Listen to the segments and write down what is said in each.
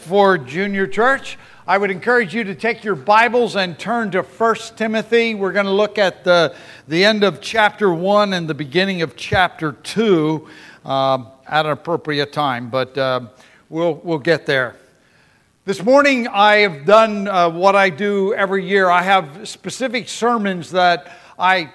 for junior church i would encourage you to take your bibles and turn to 1 timothy. We're going to look at the, the end of chapter 1 and the beginning of chapter 2 uh, at an appropriate time but uh, we'll, we'll get there. This morning i have done uh, what i do every year. I have specific sermons that i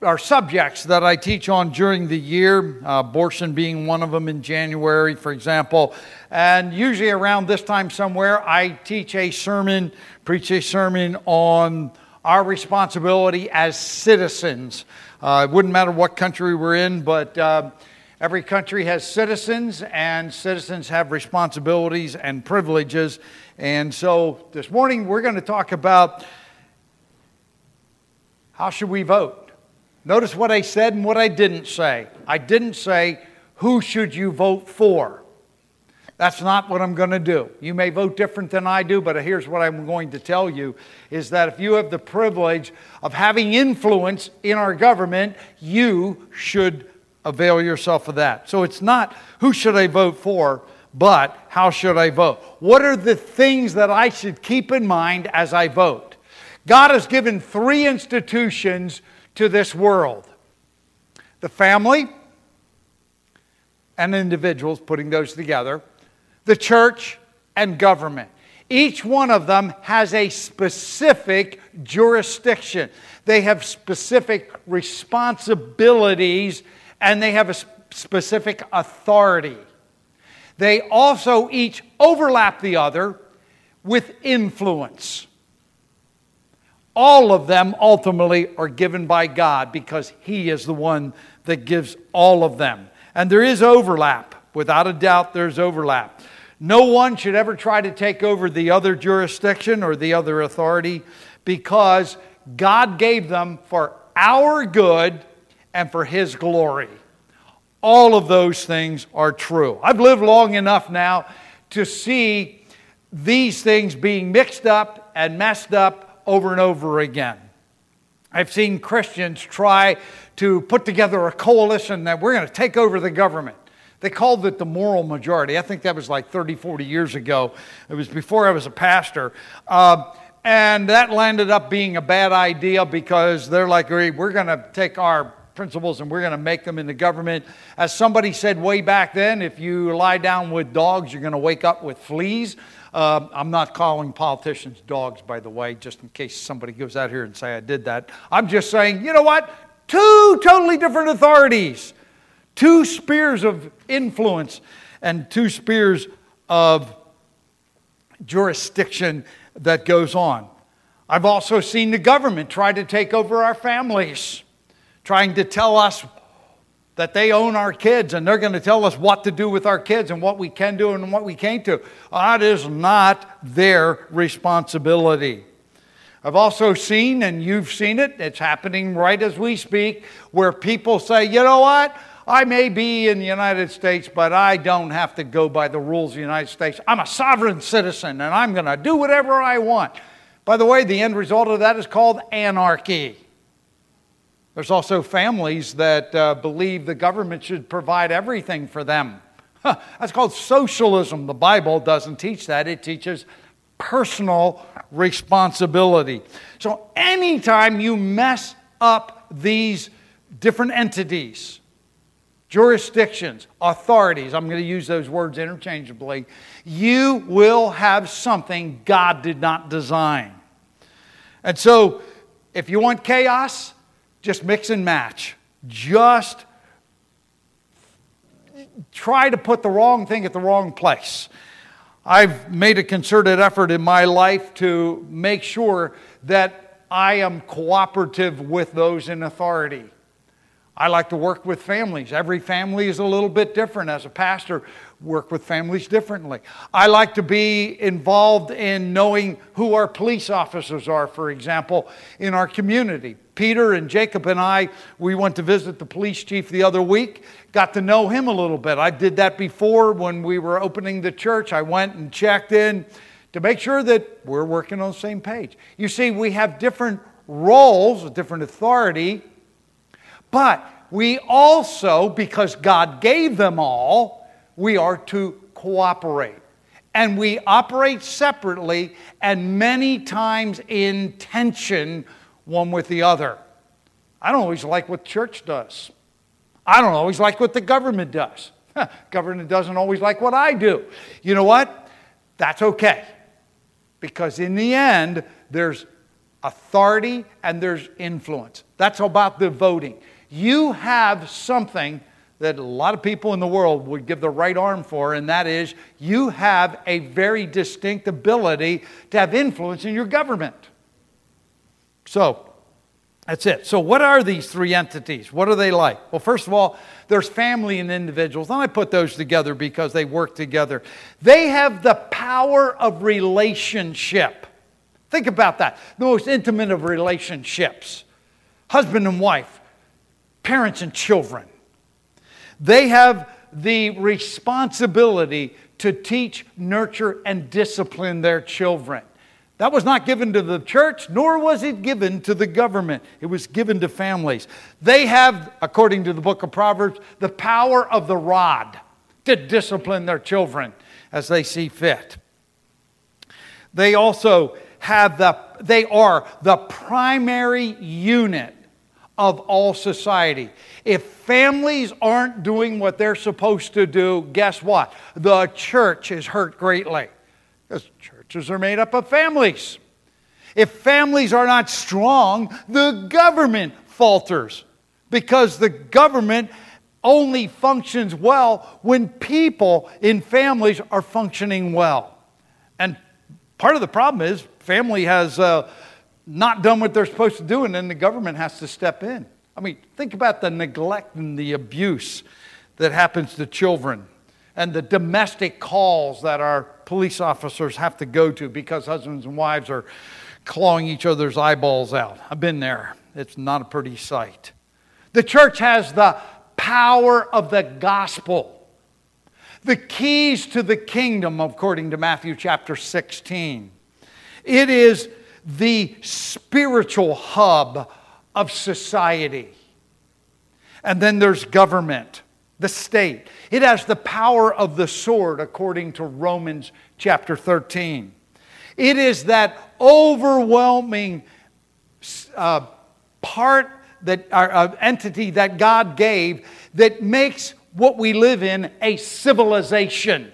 are subjects that I teach on during the year, uh, abortion being one of them in January, for example. And usually around this time somewhere, I teach a sermon, preach a sermon on our responsibility as citizens. Uh, it wouldn't matter what country we're in, but uh, every country has citizens, and citizens have responsibilities and privileges. And so this morning, we're going to talk about how should we vote? Notice what I said and what I didn't say. I didn't say, who should you vote for? That's not what I'm going to do. You may vote different than I do, but here's what I'm going to tell you is that if you have the privilege of having influence in our government, you should avail yourself of that. So it's not who should I vote for, but how should I vote? What are the things that I should keep in mind as I vote? God has given three institutions to this world the family and individuals, putting those together, the church and government. Each one of them has a specific jurisdiction. They have specific responsibilities and they have a specific authority. They also each overlap the other with influence all of them ultimately are given by God because He is the one that gives all of them. And there is overlap. Without a doubt, there's overlap. No one should ever try to take over the other jurisdiction or the other authority because God gave them for our good and for His glory. All of those things are true. I've lived long enough now to see these things being mixed up and messed up over and over again. I've seen Christians try to put together a coalition that we're going to take over the government. They called it the moral majority. I think that was like 30, 40 years ago. It was before I was a pastor. Uh, and that landed up being a bad idea because they're like, we're going to take our principles and we're going to make them in the government. As somebody said way back then, if you lie down with dogs, you're going to wake up with fleas. Uh, I'm not calling politicians dogs, by the way, just in case somebody goes out here and say I did that. I'm just saying, you know what? Two totally different authorities, two spheres of influence, and two spheres of jurisdiction that goes on. I've also seen the government try to take over our families, trying to tell us that they own our kids and they're going to tell us what to do with our kids and what we can do and what we can't do. That is not their responsibility. I've also seen, and you've seen it, it's happening right as we speak, where people say, you know what? I may be in the United States, but I don't have to go by the rules of the United States. I'm a sovereign citizen and I'm going to do whatever I want. By the way, the end result of that is called anarchy. There's also families that uh, believe the government should provide everything for them. That's called socialism. The Bible doesn't teach that, it teaches personal responsibility. So, anytime you mess up these different entities, jurisdictions, authorities, I'm going to use those words interchangeably, you will have something God did not design. And so, if you want chaos, just mix and match. Just try to put the wrong thing at the wrong place. I've made a concerted effort in my life to make sure that I am cooperative with those in authority. I like to work with families. Every family is a little bit different. As a pastor, work with families differently. I like to be involved in knowing who our police officers are, for example, in our community. Peter and Jacob and I, we went to visit the police chief the other week, got to know him a little bit. I did that before when we were opening the church. I went and checked in to make sure that we're working on the same page. You see, we have different roles, different authority, but we also, because God gave them all, we are to cooperate. and we operate separately and many times in tension one with the other. I don't always like what church does. I don't always like what the government does. government doesn't always like what I do. You know what? That's okay. Because in the end, there's authority and there's influence. That's about the voting. You have something that a lot of people in the world would give the right arm for, and that is you have a very distinct ability to have influence in your government. So, that's it. So, what are these three entities? What are they like? Well, first of all, there's family and individuals. And I put those together because they work together. They have the power of relationship. Think about that. The most intimate of relationships husband and wife, parents and children. They have the responsibility to teach, nurture, and discipline their children. That was not given to the church, nor was it given to the government. It was given to families. They have, according to the book of Proverbs, the power of the rod to discipline their children as they see fit. They also have the, they are the primary unit of all society. If families aren't doing what they're supposed to do, guess what? The church is hurt greatly. Because churches are made up of families. If families are not strong, the government falters because the government only functions well when people in families are functioning well. And part of the problem is family has uh, not done what they're supposed to do, and then the government has to step in. I mean, think about the neglect and the abuse that happens to children and the domestic calls that our police officers have to go to because husbands and wives are clawing each other's eyeballs out. I've been there. It's not a pretty sight. The church has the power of the gospel, the keys to the kingdom, according to Matthew chapter 16. It is the spiritual hub of society. And then there's government the state. It has the power of the sword, according to Romans chapter 13. It is that overwhelming uh, part that uh, entity that God gave that makes what we live in a civilization.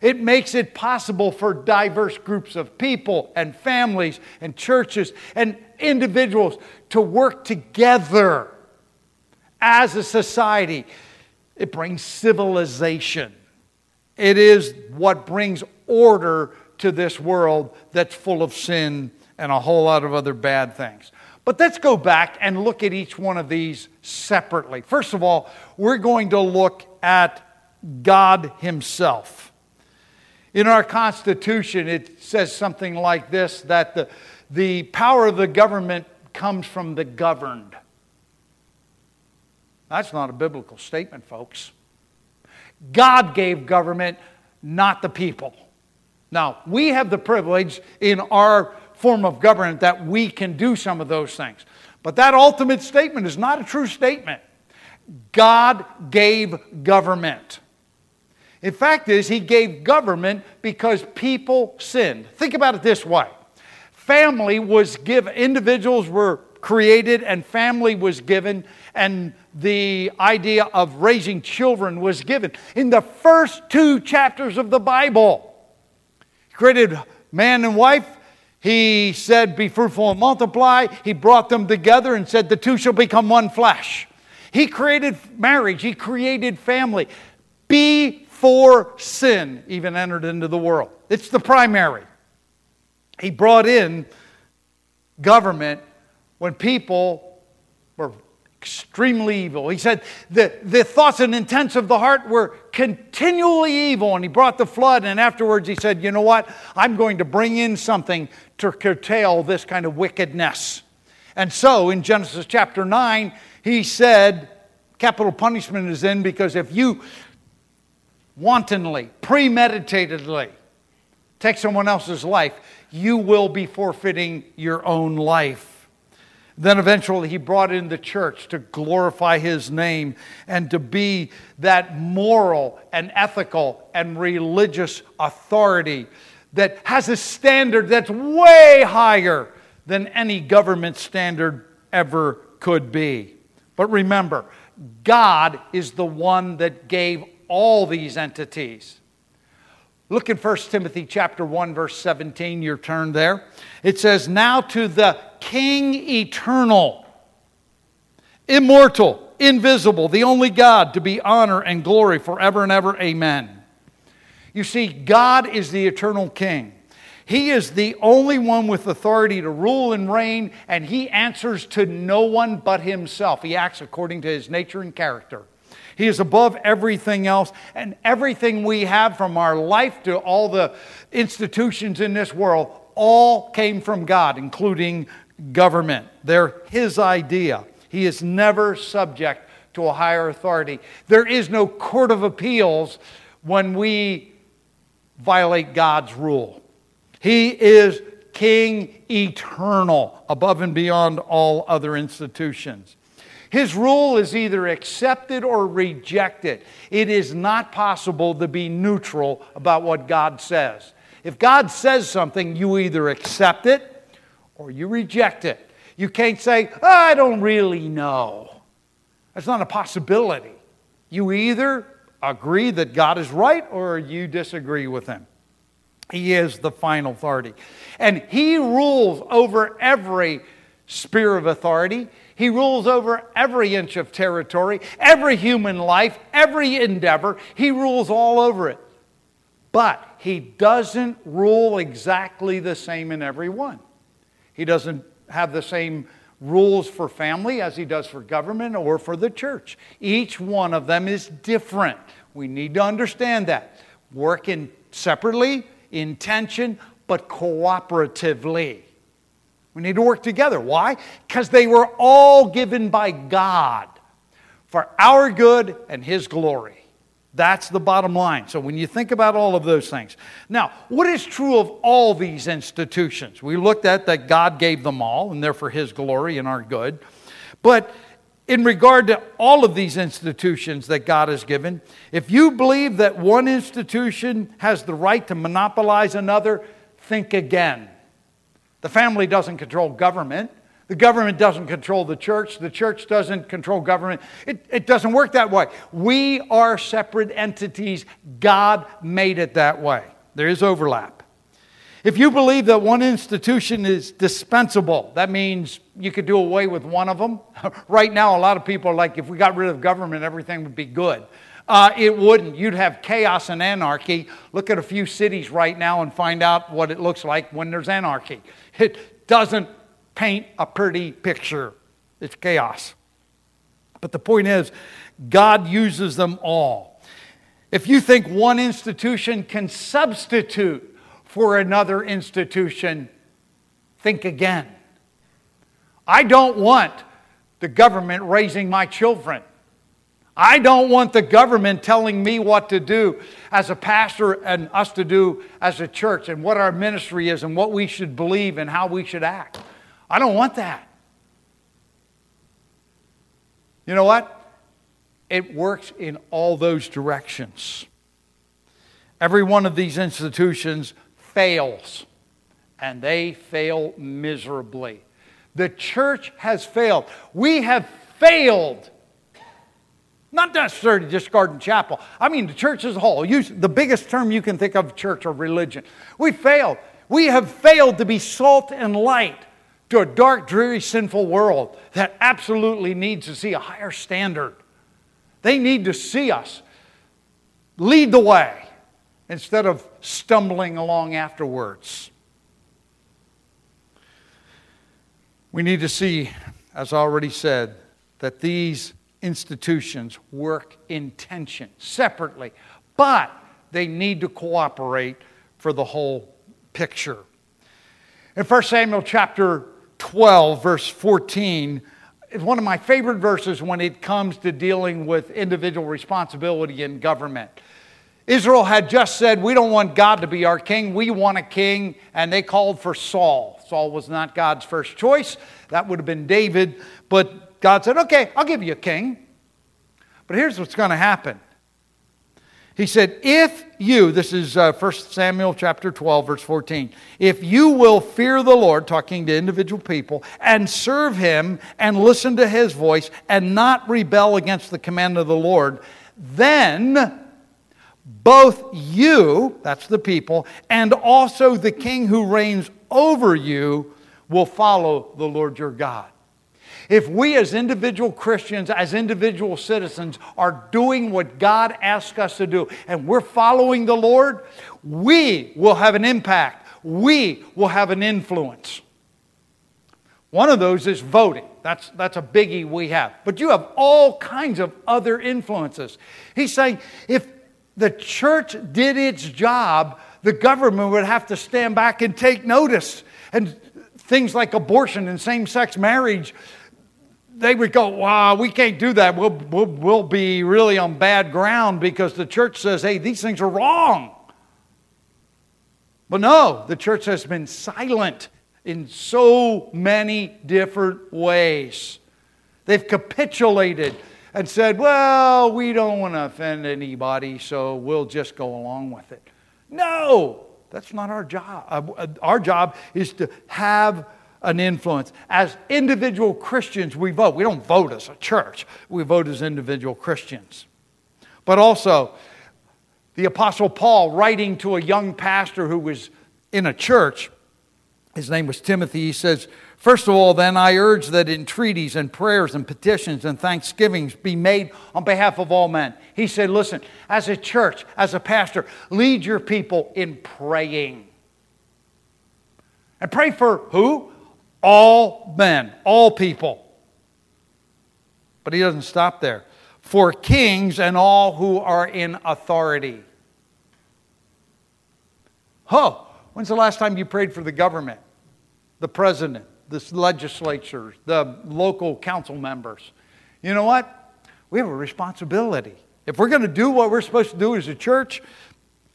It makes it possible for diverse groups of people and families and churches and individuals to work together as a society it brings civilization. It is what brings order to this world that's full of sin and a whole lot of other bad things. But let's go back and look at each one of these separately. First of all, we're going to look at God Himself. In our Constitution, it says something like this that the, the power of the government comes from the governed. That's not a biblical statement, folks. God gave government, not the people. Now, we have the privilege in our form of government that we can do some of those things. But that ultimate statement is not a true statement. God gave government. In fact is he gave government because people sinned. Think about it this way. Family was given individuals were created and family was given and the idea of raising children was given in the first two chapters of the Bible. He created man and wife. He said, Be fruitful and multiply. He brought them together and said, The two shall become one flesh. He created marriage, He created family. Before sin even entered into the world. It's the primary. He brought in government when people extremely evil. He said the, the thoughts and intents of the heart were continually evil. And he brought the flood, and afterwards he said, You know what? I'm going to bring in something to curtail this kind of wickedness. And so in Genesis chapter 9, he said, Capital punishment is in because if you wantonly, premeditatedly take someone else's life, you will be forfeiting your own life. Then eventually he brought in the church to glorify his name and to be that moral and ethical and religious authority that has a standard that's way higher than any government standard ever could be. But remember, God is the one that gave all these entities. Look in 1 Timothy chapter 1 verse 17, your turn there. It says, "Now to the King eternal, immortal, invisible, the only God, to be honor and glory forever and ever. Amen." You see, God is the eternal King. He is the only one with authority to rule and reign, and he answers to no one but himself. He acts according to his nature and character. He is above everything else, and everything we have from our life to all the institutions in this world all came from God, including government. They're his idea. He is never subject to a higher authority. There is no court of appeals when we violate God's rule. He is King eternal, above and beyond all other institutions. His rule is either accepted or rejected. It is not possible to be neutral about what God says. If God says something, you either accept it or you reject it. You can't say, oh, I don't really know. That's not a possibility. You either agree that God is right or you disagree with Him. He is the final authority. And He rules over every sphere of authority. He rules over every inch of territory, every human life, every endeavor. He rules all over it. But He doesn't rule exactly the same in every one. He doesn't have the same rules for family as He does for government or for the church. Each one of them is different. We need to understand that. Working separately, in tension, but cooperatively. We need to work together. Why? Because they were all given by God for our good and His glory. That's the bottom line. So when you think about all of those things. Now, what is true of all these institutions? We looked at that God gave them all, and they're for His glory and our good. But in regard to all of these institutions that God has given, if you believe that one institution has the right to monopolize another, think again. The family doesn't control government. The government doesn't control the church. The church doesn't control government. It, it doesn't work that way. We are separate entities. God made it that way. There is overlap. If you believe that one institution is dispensable, that means you could do away with one of them. right now, a lot of people are like, if we got rid of government, everything would be good. Uh, it wouldn't. You'd have chaos and anarchy. Look at a few cities right now and find out what it looks like when there's anarchy. It doesn't paint a pretty picture, it's chaos. But the point is, God uses them all. If you think one institution can substitute for another institution, think again. I don't want the government raising my children. I don't want the government telling me what to do as a pastor and us to do as a church and what our ministry is and what we should believe and how we should act. I don't want that. You know what? It works in all those directions. Every one of these institutions fails, and they fail miserably. The church has failed. We have failed. Not necessarily just Garden Chapel. I mean, the church as a whole. Use the biggest term you can think of church or religion. We failed. We have failed to be salt and light to a dark, dreary, sinful world that absolutely needs to see a higher standard. They need to see us lead the way instead of stumbling along afterwards. We need to see, as I already said, that these institutions work in tension separately, but they need to cooperate for the whole picture. In 1 Samuel chapter 12, verse 14, is one of my favorite verses when it comes to dealing with individual responsibility in government. Israel had just said, We don't want God to be our king, we want a king, and they called for Saul. Saul was not God's first choice, that would have been David, but God said, Okay, I'll give you a king. But here's what's going to happen. He said, If you, this is uh, 1 Samuel chapter 12, verse 14, if you will fear the Lord, talking to individual people, and serve him and listen to his voice and not rebel against the command of the Lord, then both you, that's the people, and also the king who reigns over you will follow the Lord your God. If we as individual Christians, as individual citizens, are doing what God asks us to do and we're following the Lord, we will have an impact. We will have an influence. One of those is voting. That's, that's a biggie we have. But you have all kinds of other influences. He's saying if the church did its job, the government would have to stand back and take notice. And things like abortion and same sex marriage, they would go, wow, we can't do that. We'll, we'll, we'll be really on bad ground because the church says, hey, these things are wrong. But no, the church has been silent in so many different ways. They've capitulated and said, Well, we don't want to offend anybody, so we'll just go along with it. No, that's not our job. Uh, our job is to have an influence. As individual Christians, we vote. We don't vote as a church, we vote as individual Christians. But also, the Apostle Paul, writing to a young pastor who was in a church, his name was Timothy, he says, First of all, then, I urge that entreaties and prayers and petitions and thanksgivings be made on behalf of all men. He said, Listen, as a church, as a pastor, lead your people in praying. And pray for who? All men, all people. But he doesn't stop there. For kings and all who are in authority. Oh, when's the last time you prayed for the government, the president, the legislatures, the local council members. You know what? We have a responsibility. If we're going to do what we're supposed to do as a church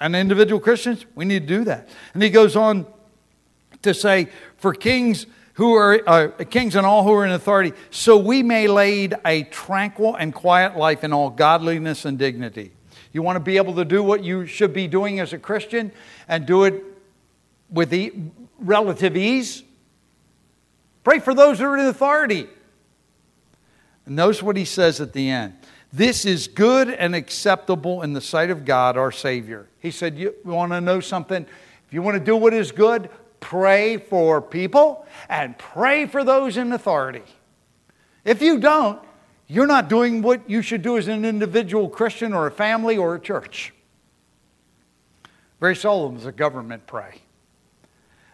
and individual Christians, we need to do that. And he goes on to say, for kings who are uh, kings and all who are in authority, so we may lead a tranquil and quiet life in all godliness and dignity. You want to be able to do what you should be doing as a Christian and do it with e- relative ease? Pray for those who are in authority. And notice what he says at the end. This is good and acceptable in the sight of God, our Savior. He said, You want to know something? If you want to do what is good, pray for people and pray for those in authority. If you don't, you're not doing what you should do as an individual Christian or a family or a church. Very seldom does a government pray.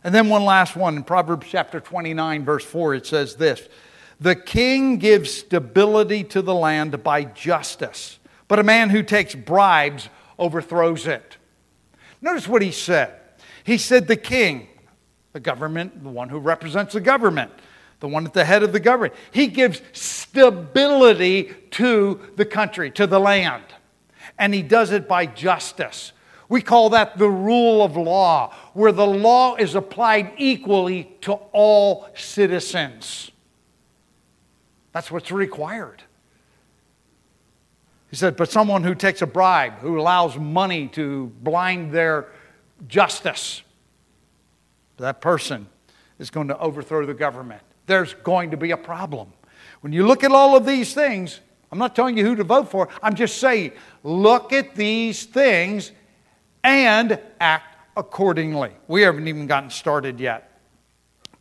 And then one last one in Proverbs chapter 29, verse 4, it says this The king gives stability to the land by justice, but a man who takes bribes overthrows it. Notice what he said. He said, The king, the government, the one who represents the government, the one at the head of the government, he gives stability to the country, to the land. And he does it by justice. We call that the rule of law, where the law is applied equally to all citizens. That's what's required. He said, but someone who takes a bribe, who allows money to blind their justice, that person is going to overthrow the government. There's going to be a problem. When you look at all of these things, I'm not telling you who to vote for, I'm just saying, look at these things and act accordingly. We haven't even gotten started yet.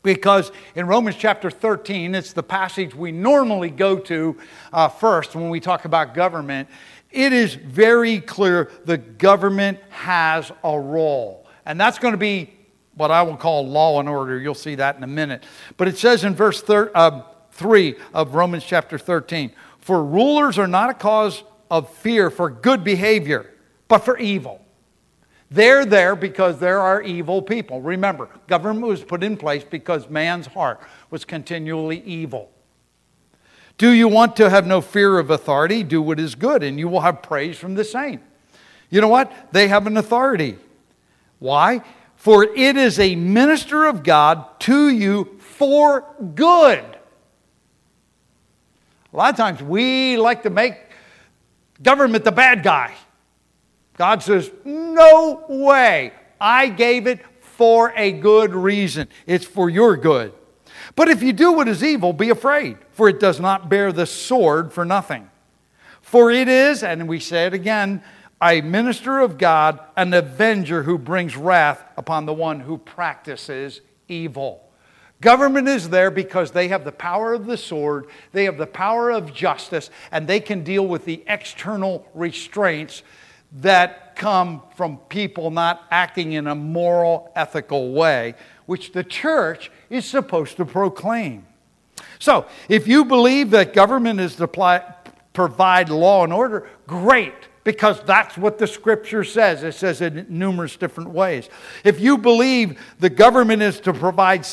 Because in Romans chapter 13, it's the passage we normally go to uh, first when we talk about government. It is very clear the government has a role. And that's going to be what I will call law and order. You'll see that in a minute. But it says in verse thir- uh, 3 of Romans chapter 13 For rulers are not a cause of fear for good behavior, but for evil. They're there because there are evil people. Remember, government was put in place because man's heart was continually evil. Do you want to have no fear of authority? Do what is good, and you will have praise from the same. You know what? They have an authority. Why? For it is a minister of God to you for good. A lot of times we like to make government the bad guy. God says, No way. I gave it for a good reason. It's for your good. But if you do what is evil, be afraid, for it does not bear the sword for nothing. For it is, and we say it again, a minister of God, an avenger who brings wrath upon the one who practices evil. Government is there because they have the power of the sword, they have the power of justice, and they can deal with the external restraints that come from people not acting in a moral, ethical way, which the church is supposed to proclaim. So, if you believe that government is to provide law and order, great, because that's what the scripture says. It says it in numerous different ways. If you believe the government is to provide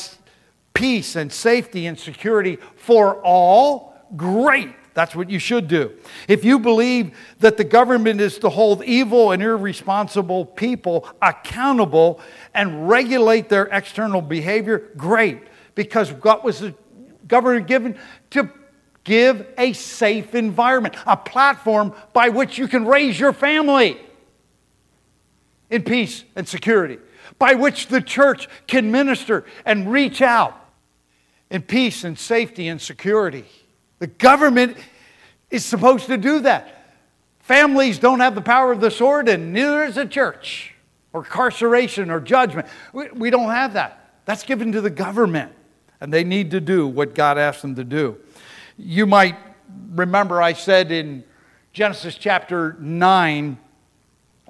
peace and safety and security for all, great. That's what you should do. If you believe that the government is to hold evil and irresponsible people accountable and regulate their external behavior, great. Because what was the government given? To give a safe environment, a platform by which you can raise your family in peace and security, by which the church can minister and reach out in peace and safety and security. The government is supposed to do that. Families don't have the power of the sword, and neither does the church, or incarceration or judgment. We, we don't have that. That's given to the government, and they need to do what God asked them to do. You might remember I said in Genesis chapter 9,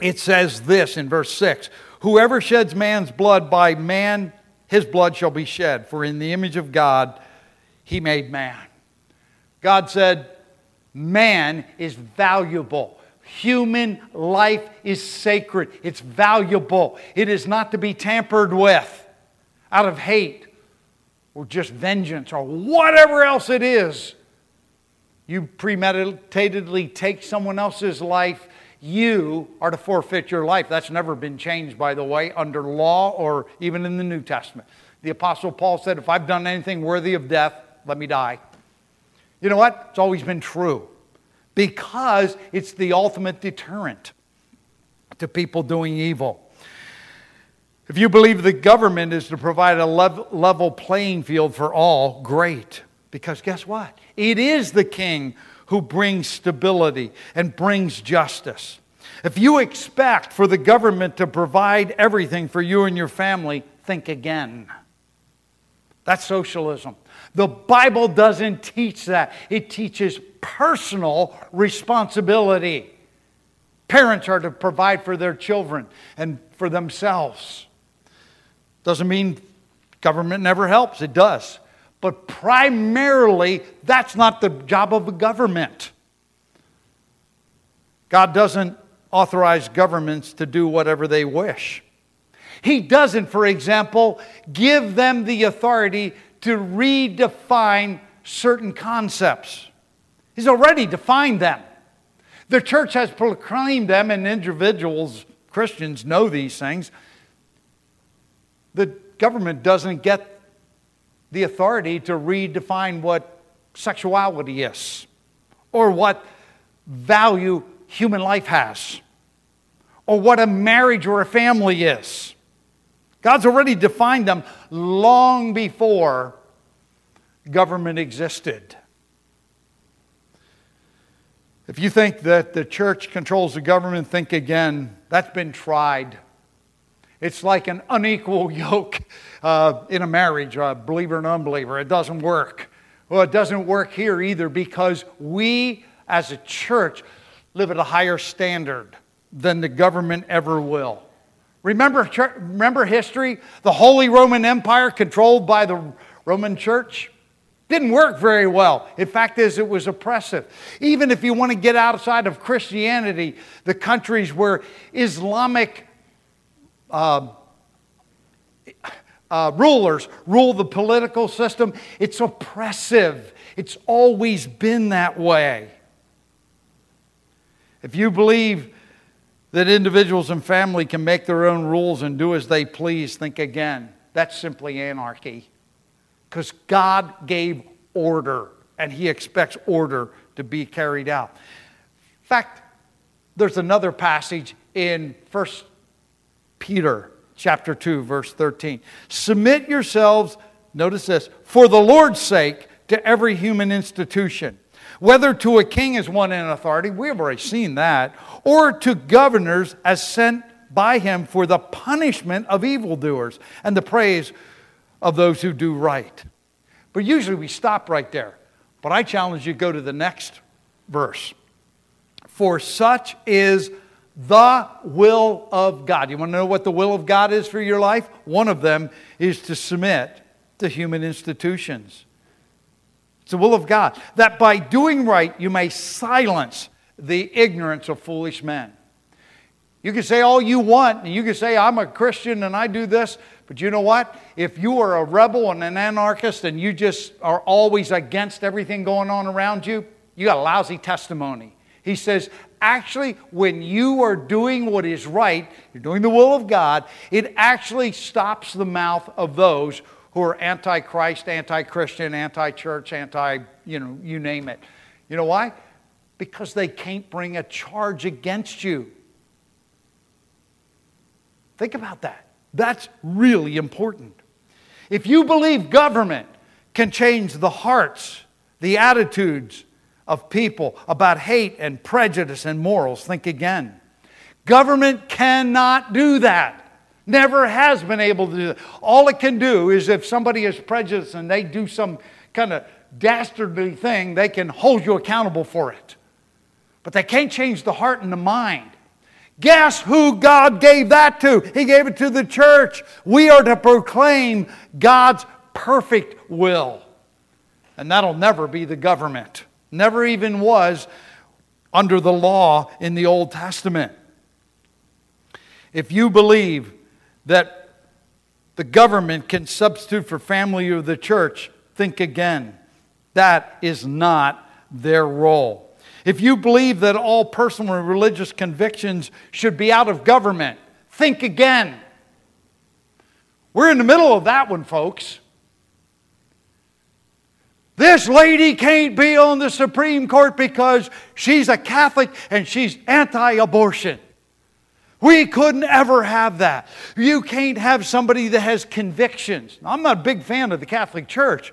it says this in verse 6 Whoever sheds man's blood by man, his blood shall be shed, for in the image of God he made man. God said, Man is valuable. Human life is sacred. It's valuable. It is not to be tampered with out of hate or just vengeance or whatever else it is. You premeditatedly take someone else's life, you are to forfeit your life. That's never been changed, by the way, under law or even in the New Testament. The Apostle Paul said, If I've done anything worthy of death, let me die. You know what? It's always been true because it's the ultimate deterrent to people doing evil. If you believe the government is to provide a level playing field for all, great. Because guess what? It is the king who brings stability and brings justice. If you expect for the government to provide everything for you and your family, think again. That's socialism. The Bible doesn't teach that, it teaches personal responsibility. Parents are to provide for their children and for themselves. Doesn't mean government never helps, it does. But primarily, that's not the job of a government. God doesn't authorize governments to do whatever they wish. He doesn't, for example, give them the authority to redefine certain concepts. He's already defined them. The church has proclaimed them, and individuals, Christians, know these things. The government doesn't get the authority to redefine what sexuality is or what value human life has or what a marriage or a family is. God's already defined them long before government existed. If you think that the church controls the government, think again. That's been tried. It's like an unequal yoke uh, in a marriage, a believer and unbeliever. It doesn't work. Well, it doesn't work here either because we as a church live at a higher standard than the government ever will. Remember, remember history? The Holy Roman Empire controlled by the Roman Church? Didn't work very well. In fact, is it was oppressive. Even if you want to get outside of Christianity, the countries where Islamic uh, uh, rulers rule the political system, it's oppressive. It's always been that way. If you believe that individuals and family can make their own rules and do as they please, think again. That's simply anarchy. Because God gave order, and He expects order to be carried out. In fact, there's another passage in 1 Peter chapter 2, verse 13. Submit yourselves, notice this, for the Lord's sake to every human institution whether to a king as one in authority, we have already seen that, or to governors as sent by him for the punishment of evildoers and the praise of those who do right. But usually we stop right there. But I challenge you to go to the next verse. For such is the will of God. You want to know what the will of God is for your life? One of them is to submit to human institutions. It's the will of God that by doing right you may silence the ignorance of foolish men. You can say all you want, and you can say, I'm a Christian and I do this, but you know what? If you are a rebel and an anarchist and you just are always against everything going on around you, you got a lousy testimony. He says, actually, when you are doing what is right, you're doing the will of God, it actually stops the mouth of those who are anti Christ, anti Christian, anti church, anti, you know, you name it. You know why? Because they can't bring a charge against you. Think about that. That's really important. If you believe government can change the hearts, the attitudes of people about hate and prejudice and morals, think again. Government cannot do that. Never has been able to do that. All it can do is if somebody is prejudiced and they do some kind of dastardly thing, they can hold you accountable for it. But they can't change the heart and the mind. Guess who God gave that to? He gave it to the church. We are to proclaim God's perfect will. And that'll never be the government. Never even was under the law in the Old Testament. If you believe that the government can substitute for family or the church, think again. That is not their role. If you believe that all personal and religious convictions should be out of government, think again. We're in the middle of that one, folks. This lady can't be on the Supreme Court because she's a Catholic and she's anti abortion. We couldn't ever have that. You can't have somebody that has convictions. I'm not a big fan of the Catholic Church,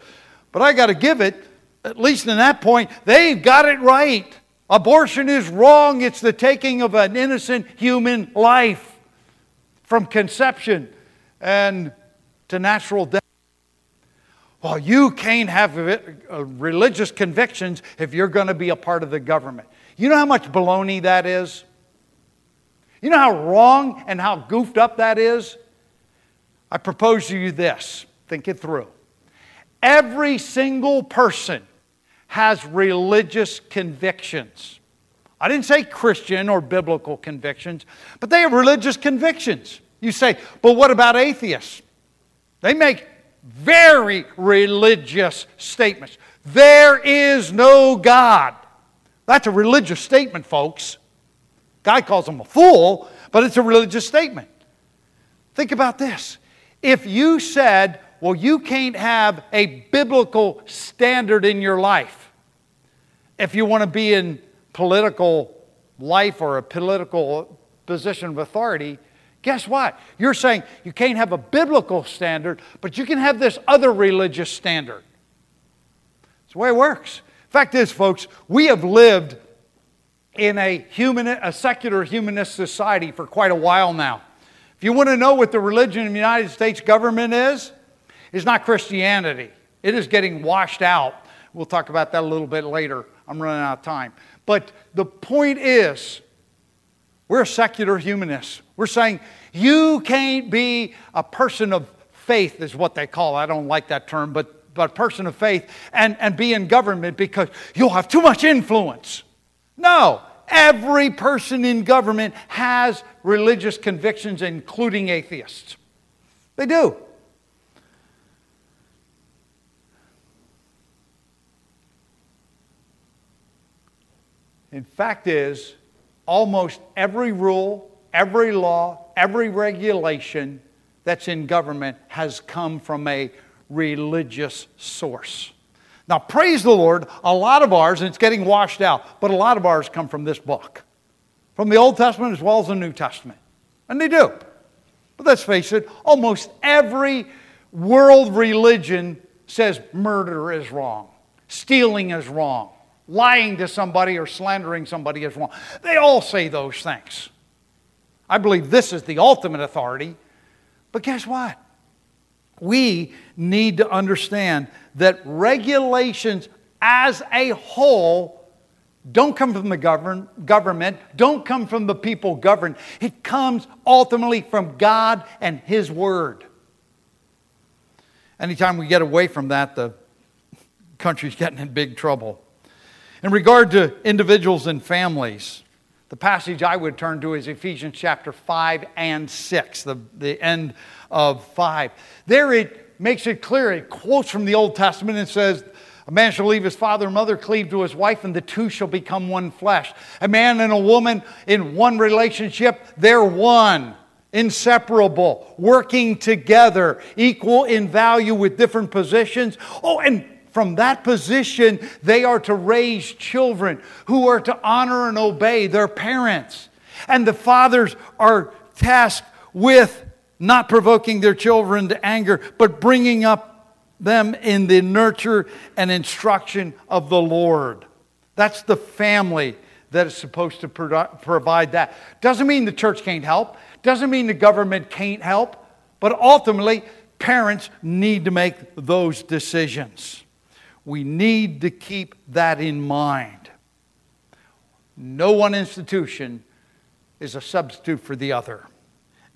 but I got to give it, at least in that point, they've got it right. Abortion is wrong. It's the taking of an innocent human life from conception and to natural death. Well, you can't have uh, religious convictions if you're going to be a part of the government. You know how much baloney that is? You know how wrong and how goofed up that is? I propose to you this think it through. Every single person has religious convictions. I didn't say Christian or biblical convictions, but they have religious convictions. You say, but what about atheists? They make very religious statements. There is no God. That's a religious statement, folks. Guy calls him a fool, but it's a religious statement. Think about this. If you said, well, you can't have a biblical standard in your life if you want to be in political life or a political position of authority, guess what? You're saying you can't have a biblical standard, but you can have this other religious standard. It's the way it works. Fact is, folks, we have lived in a, human, a secular humanist society for quite a while now. If you want to know what the religion of the United States government is, it's not Christianity. It is getting washed out. We'll talk about that a little bit later. I'm running out of time. But the point is, we're secular humanists. We're saying you can't be a person of faith, is what they call it. I don't like that term, but, but a person of faith and, and be in government because you'll have too much influence. No, every person in government has religious convictions, including atheists. They do. In fact is, almost every rule, every law, every regulation that's in government has come from a religious source. Now, praise the Lord, a lot of ours, and it's getting washed out, but a lot of ours come from this book, from the Old Testament as well as the New Testament. And they do. But let's face it, almost every world religion says murder is wrong, stealing is wrong, lying to somebody or slandering somebody is wrong. They all say those things. I believe this is the ultimate authority. But guess what? We need to understand that regulations as a whole don't come from the govern, government, don't come from the people governed. It comes ultimately from God and His Word. Anytime we get away from that, the country's getting in big trouble. In regard to individuals and families, the passage I would turn to is Ephesians chapter 5 and 6, the, the end of 5. There it makes it clear, it quotes from the Old Testament and says, A man shall leave his father and mother, cleave to his wife, and the two shall become one flesh. A man and a woman in one relationship, they're one inseparable, working together, equal in value with different positions. Oh, and from that position, they are to raise children who are to honor and obey their parents. And the fathers are tasked with not provoking their children to anger, but bringing up them in the nurture and instruction of the Lord. That's the family that is supposed to provide that. Doesn't mean the church can't help. Doesn't mean the government can't help, but ultimately, parents need to make those decisions. We need to keep that in mind. No one institution is a substitute for the other.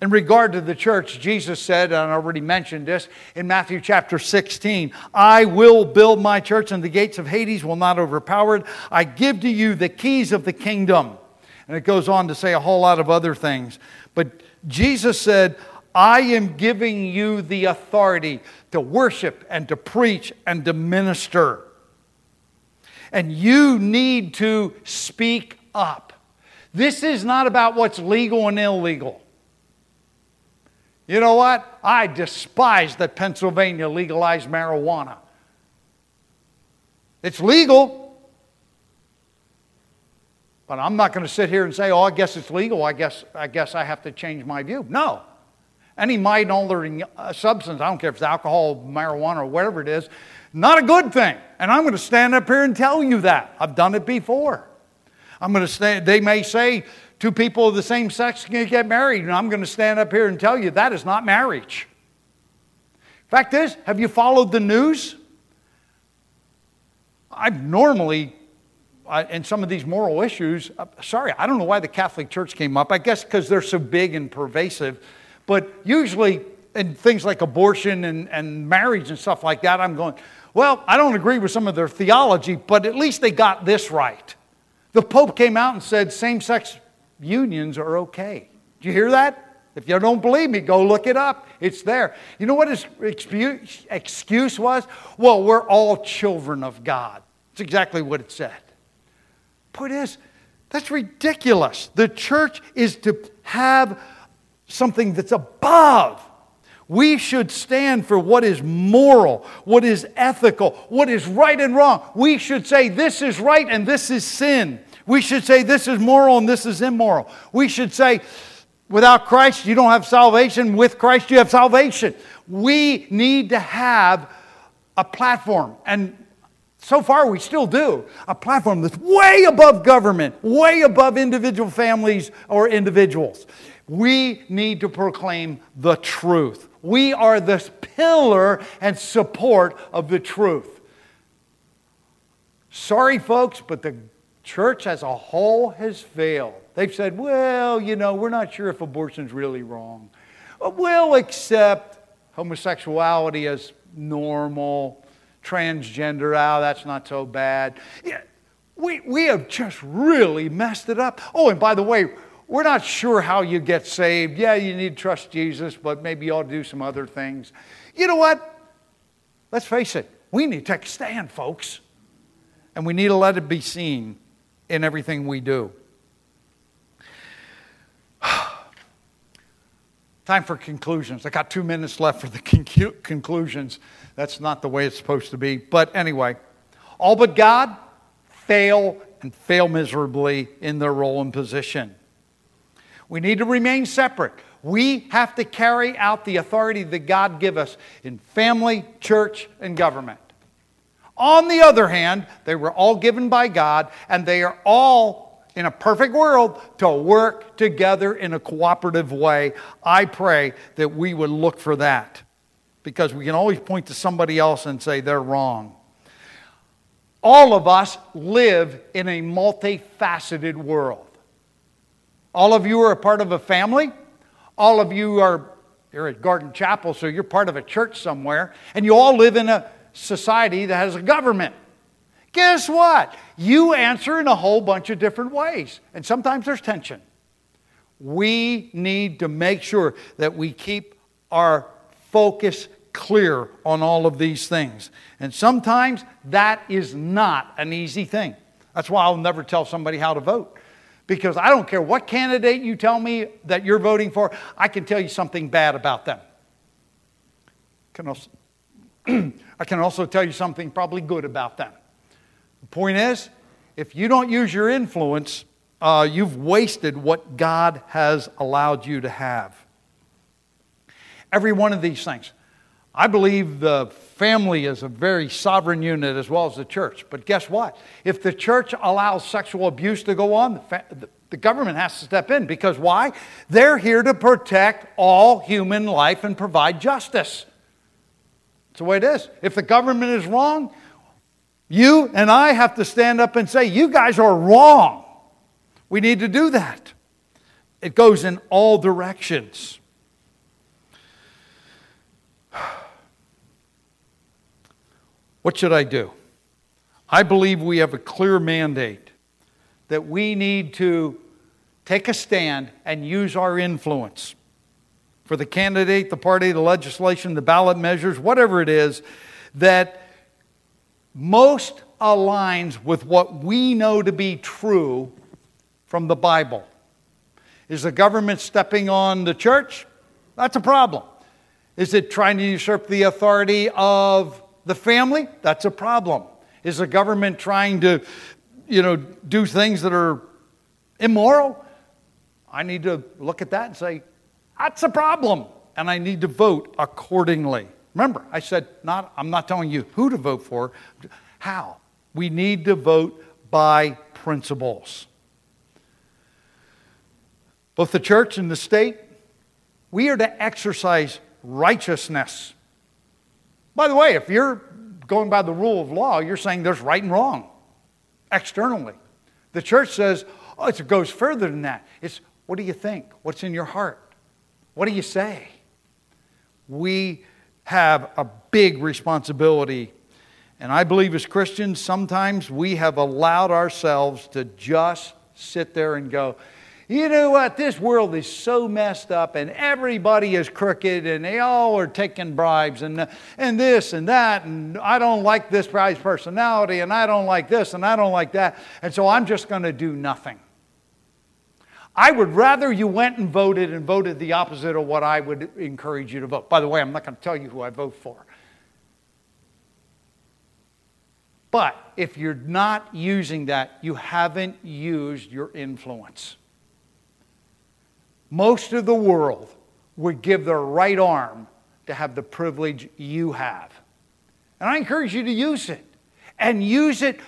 In regard to the church, Jesus said, and I already mentioned this in Matthew chapter 16 I will build my church, and the gates of Hades will not overpower it. I give to you the keys of the kingdom. And it goes on to say a whole lot of other things. But Jesus said, I am giving you the authority to worship and to preach and to minister. And you need to speak up. This is not about what's legal and illegal. You know what? I despise that Pennsylvania legalized marijuana. It's legal, but I'm not going to sit here and say, oh, I guess it's legal. I guess, I guess I have to change my view. No. Any mind altering uh, substance, I don't care if it's alcohol, marijuana, or whatever it is, not a good thing. And I'm going to stand up here and tell you that. I've done it before. I'm going to stand, they may say two people of the same sex can get married, and I'm going to stand up here and tell you that is not marriage. Fact is, have you followed the news? I've normally in some of these moral issues, uh, sorry, I don't know why the Catholic Church came up. I guess because they're so big and pervasive. But usually, in things like abortion and, and marriage and stuff like that, I'm going, well, I don't agree with some of their theology, but at least they got this right. The Pope came out and said same sex unions are okay. Did you hear that? If you don't believe me, go look it up. It's there. You know what his excuse was? Well, we're all children of God. It's exactly what it said. Point is, that's ridiculous. The church is to have something that's above. We should stand for what is moral, what is ethical, what is right and wrong. We should say this is right and this is sin. We should say this is moral and this is immoral. We should say without Christ you don't have salvation, with Christ you have salvation. We need to have a platform. And so far, we still do. A platform that's way above government, way above individual families or individuals. We need to proclaim the truth. We are the pillar and support of the truth. Sorry, folks, but the church as a whole has failed. They've said, well, you know, we're not sure if abortion's really wrong. Uh, we'll accept homosexuality as normal transgender, oh, that's not so bad. Yeah, we, we have just really messed it up. Oh, and by the way, we're not sure how you get saved. Yeah, you need to trust Jesus, but maybe you ought to do some other things. You know what? Let's face it, we need to take a stand, folks. And we need to let it be seen in everything we do. Time for conclusions. I got two minutes left for the concu- conclusions. That's not the way it's supposed to be. But anyway, all but God fail and fail miserably in their role and position. We need to remain separate. We have to carry out the authority that God give us in family, church, and government. On the other hand, they were all given by God, and they are all in a perfect world to work together in a cooperative way. I pray that we would look for that because we can always point to somebody else and say they're wrong. All of us live in a multifaceted world. All of you are a part of a family. All of you are, you're at Garden Chapel, so you're part of a church somewhere. And you all live in a society that has a government. Guess what? You answer in a whole bunch of different ways. And sometimes there's tension. We need to make sure that we keep our focus clear on all of these things. And sometimes that is not an easy thing. That's why I'll never tell somebody how to vote because I don't care what candidate you tell me that you're voting for, I can tell you something bad about them. Can also, I can also tell you something probably good about them. The point is, if you don't use your influence, uh, you've wasted what God has allowed you to have. Every one of these things. I believe the family is a very sovereign unit as well as the church. But guess what? If the church allows sexual abuse to go on, the, fa- the government has to step in because why? They're here to protect all human life and provide justice. That's the way it is. If the government is wrong, you and I have to stand up and say, You guys are wrong. We need to do that. It goes in all directions. What should I do? I believe we have a clear mandate that we need to take a stand and use our influence for the candidate, the party, the legislation, the ballot measures, whatever it is, that most aligns with what we know to be true from the Bible. Is the government stepping on the church? That's a problem. Is it trying to usurp the authority of the family, that's a problem. Is the government trying to, you know, do things that are immoral? I need to look at that and say, that's a problem. And I need to vote accordingly. Remember, I said, not, I'm not telling you who to vote for, how. We need to vote by principles. Both the church and the state, we are to exercise righteousness. By the way, if you're going by the rule of law, you're saying there's right and wrong externally. The church says, oh, it goes further than that. It's what do you think? What's in your heart? What do you say? We have a big responsibility. And I believe as Christians, sometimes we have allowed ourselves to just sit there and go, you know what? This world is so messed up, and everybody is crooked, and they all are taking bribes, and, and this and that, and I don't like this guy's personality, and I don't like this, and I don't like that, and so I'm just going to do nothing. I would rather you went and voted and voted the opposite of what I would encourage you to vote. By the way, I'm not going to tell you who I vote for. But if you're not using that, you haven't used your influence most of the world would give their right arm to have the privilege you have. And I encourage you to use it and use it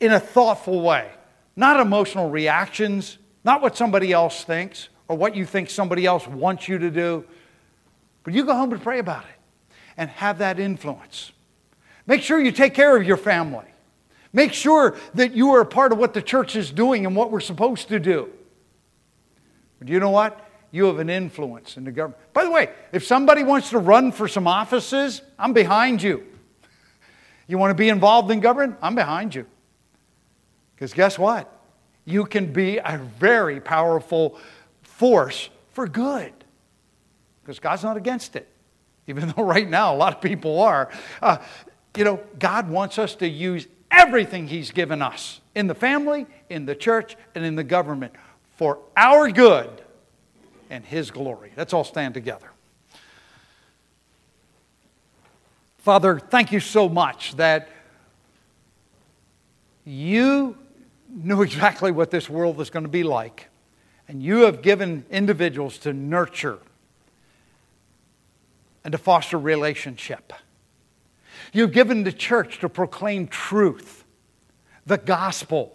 in a thoughtful way, not emotional reactions, not what somebody else thinks or what you think somebody else wants you to do, but you go home and pray about it and have that influence. Make sure you take care of your family. Make sure that you are a part of what the church is doing and what we're supposed to do. But you know what? You have an influence in the government. By the way, if somebody wants to run for some offices, I'm behind you. You want to be involved in government? I'm behind you. Because guess what? You can be a very powerful force for good. Because God's not against it. Even though right now a lot of people are. Uh, you know, God wants us to use everything He's given us in the family, in the church, and in the government for our good and His glory. Let's all stand together. Father, thank you so much that you knew exactly what this world was going to be like. And you have given individuals to nurture and to foster relationship. You've given the church to proclaim truth, the gospel,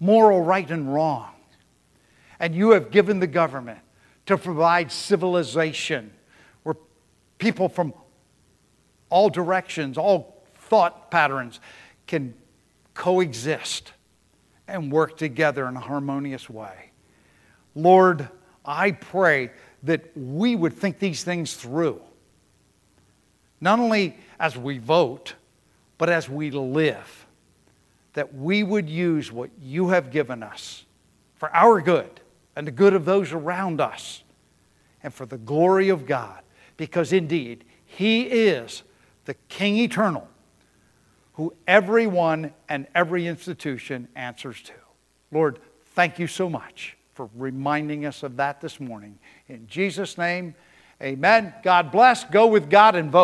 moral right and wrong. And you have given the government to provide civilization where people from all directions, all thought patterns can coexist and work together in a harmonious way. Lord, I pray that we would think these things through. Not only as we vote, but as we live. That we would use what you have given us for our good and the good of those around us and for the glory of God. Because indeed, He is the King eternal who everyone and every institution answers to. Lord, thank you so much for reminding us of that this morning. In Jesus' name, amen. God bless. Go with God and vote.